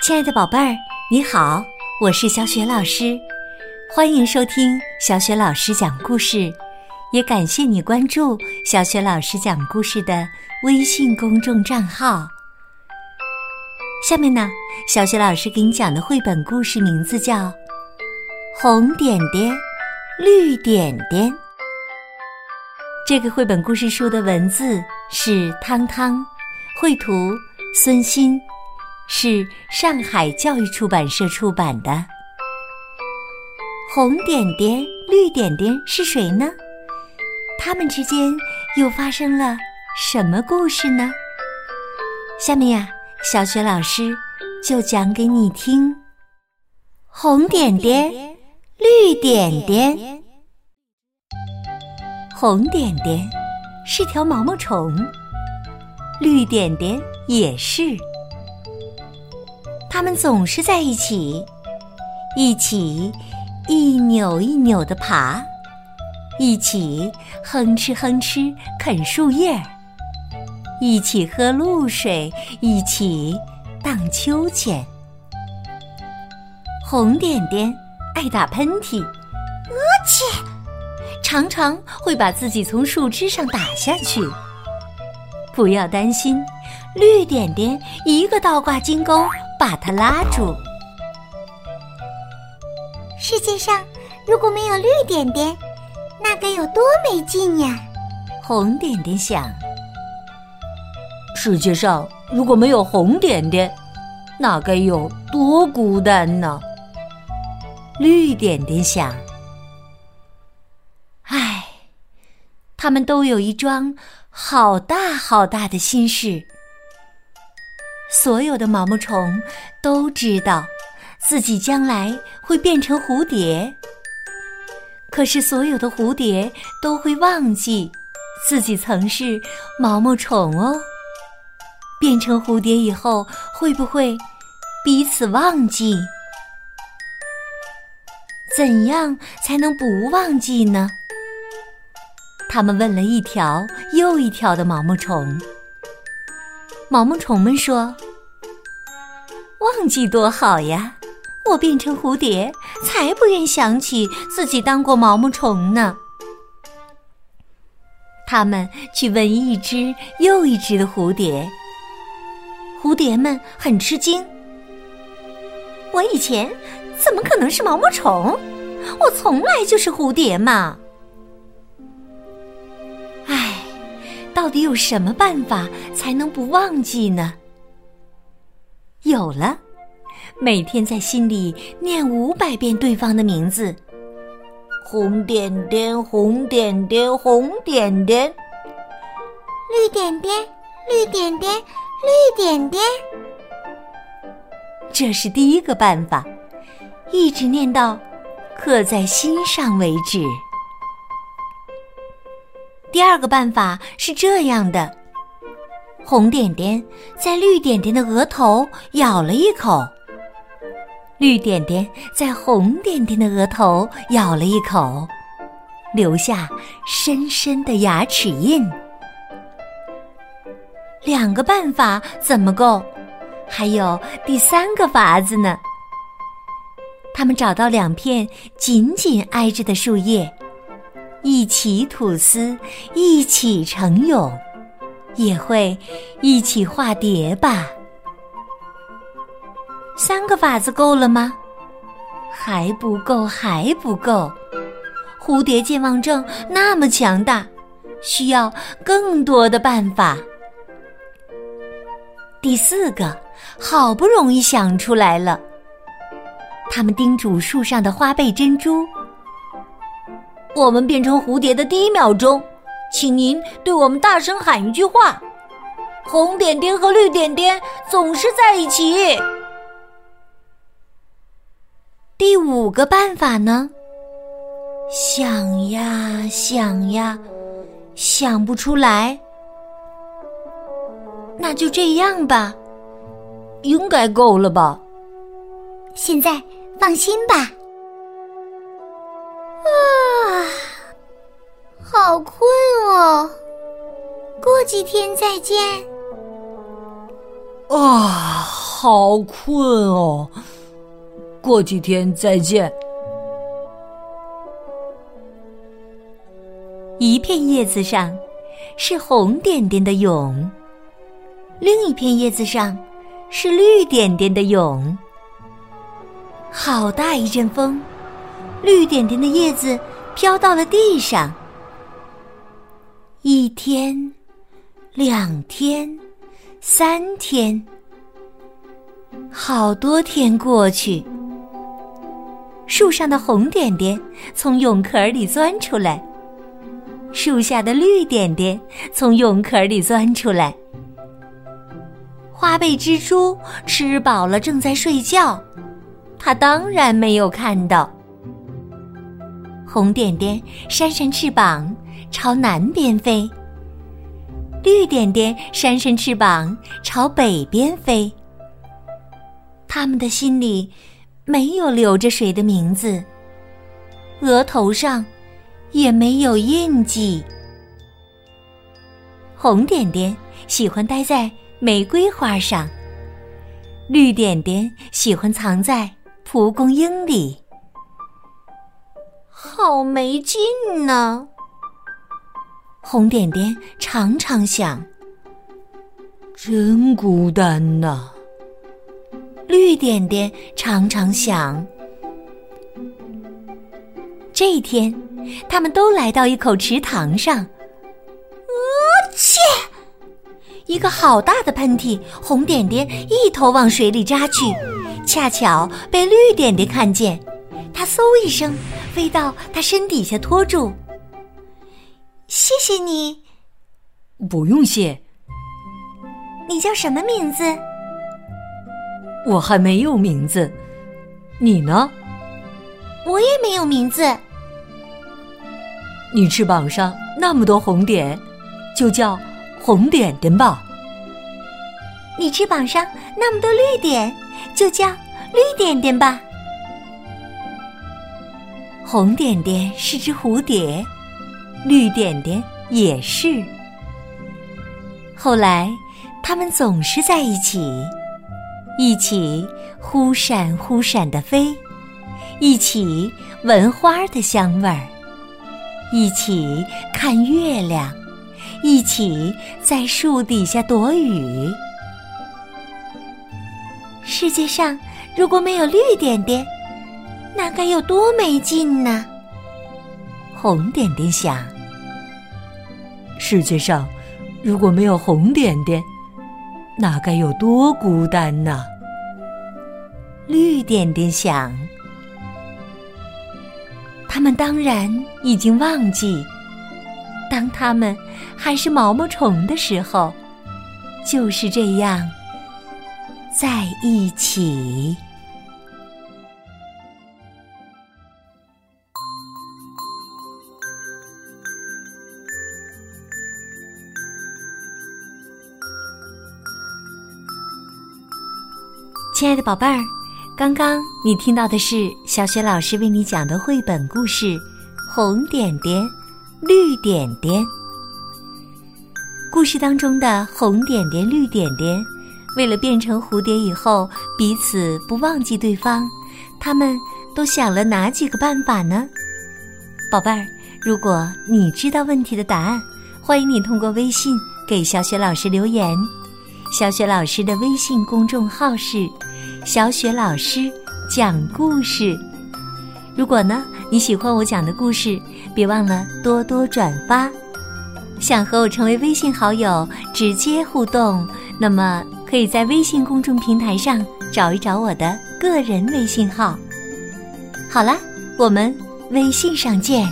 亲爱的宝贝儿，你好，我是小雪老师，欢迎收听小雪老师讲故事，也感谢你关注小雪老师讲故事的微信公众账号。下面呢，小雪老师给你讲的绘本故事名字叫《红点点，绿点点》。这个绘本故事书的文字是汤汤，绘图孙鑫。是上海教育出版社出版的。红点点、绿点点是谁呢？他们之间又发生了什么故事呢？下面呀，小雪老师就讲给你听。红点点，绿点点。红点点是条毛毛虫，绿点点也是。他们总是在一起，一起一扭一扭的爬，一起哼哧哼哧啃树叶，一起喝露水，一起荡秋千。红点点爱打喷嚏，呃嚏，常常会把自己从树枝上打下去。不要担心，绿点点一个倒挂金钩。把它拉住。世界上如果没有绿点点，那该有多没劲呀！红点点想。世界上如果没有红点点，那该有多孤单呢？绿点点想。唉，他们都有一桩好大好大的心事。所有的毛毛虫都知道自己将来会变成蝴蝶，可是所有的蝴蝶都会忘记自己曾是毛毛虫哦。变成蝴蝶以后，会不会彼此忘记？怎样才能不忘记呢？他们问了一条又一条的毛毛虫。毛毛虫们说：“忘记多好呀！我变成蝴蝶，才不愿想起自己当过毛毛虫呢。”他们去问一只又一只的蝴蝶，蝴蝶们很吃惊：“我以前怎么可能是毛毛虫？我从来就是蝴蝶嘛！”到底有什么办法才能不忘记呢？有了，每天在心里念五百遍对方的名字。红点点，红点点，红点点，绿点点，绿点点，绿点点。这是第一个办法，一直念到刻在心上为止。第二个办法是这样的：红点点在绿点点的额头咬了一口，绿点点在红点点的额头咬了一口，留下深深的牙齿印。两个办法怎么够？还有第三个法子呢。他们找到两片紧紧挨着的树叶。一起吐丝，一起成蛹，也会一起化蝶吧？三个法子够了吗？还不够，还不够！蝴蝶健忘症那么强大，需要更多的办法。第四个，好不容易想出来了。他们叮嘱树上的花贝珍珠。我们变成蝴蝶的第一秒钟，请您对我们大声喊一句话：“红点点和绿点点总是在一起。”第五个办法呢？想呀想呀，想不出来。那就这样吧，应该够了吧？现在放心吧。好困哦，过几天再见。啊。好困哦，过几天再见。一片叶子上是红点点的蛹，另一片叶子上是绿点点的蛹。好大一阵风，绿点点的叶子飘到了地上。一天，两天，三天，好多天过去，树上的红点点从蛹壳里钻出来。树下的绿点点从蛹壳里钻出来。花背蜘蛛吃饱了，正在睡觉，它当然没有看到。红点点扇扇翅膀，朝南边飞；绿点点扇扇翅膀，朝北边飞。他们的心里没有流着水的名字，额头上。也没有印记。红点点喜欢待在玫瑰花上，绿点点喜欢藏在蒲公英里。好没劲呢！红点点常常想，真孤单呐。绿点点常常想，这一天。他们都来到一口池塘上，呃切！一个好大的喷嚏，红点点一头往水里扎去，恰巧被绿点点看见，它嗖一声飞到他身底下拖住。谢谢你，不用谢。你叫什么名字？我还没有名字，你呢？我也没有名字。你翅膀上那么多红点，就叫红点点吧。你翅膀上那么多绿点，就叫绿点点吧。红点点是只蝴蝶，绿点点也是。后来，它们总是在一起，一起忽闪忽闪的飞，一起闻花的香味儿。一起看月亮，一起在树底下躲雨。世界上如果没有绿点点，那该有多没劲呢？红点点想。世界上如果没有红点点，那该有多孤单呢？绿点点想。他们当然已经忘记，当他们还是毛毛虫的时候，就是这样在一起。亲爱的宝贝儿。刚刚你听到的是小雪老师为你讲的绘本故事《红点点，绿点点》。故事当中的红点点、绿点点，为了变成蝴蝶以后彼此不忘记对方，他们都想了哪几个办法呢？宝贝儿，如果你知道问题的答案，欢迎你通过微信给小雪老师留言。小雪老师的微信公众号是。小雪老师讲故事。如果呢你喜欢我讲的故事，别忘了多多转发。想和我成为微信好友，直接互动，那么可以在微信公众平台上找一找我的个人微信号。好了，我们微信上见。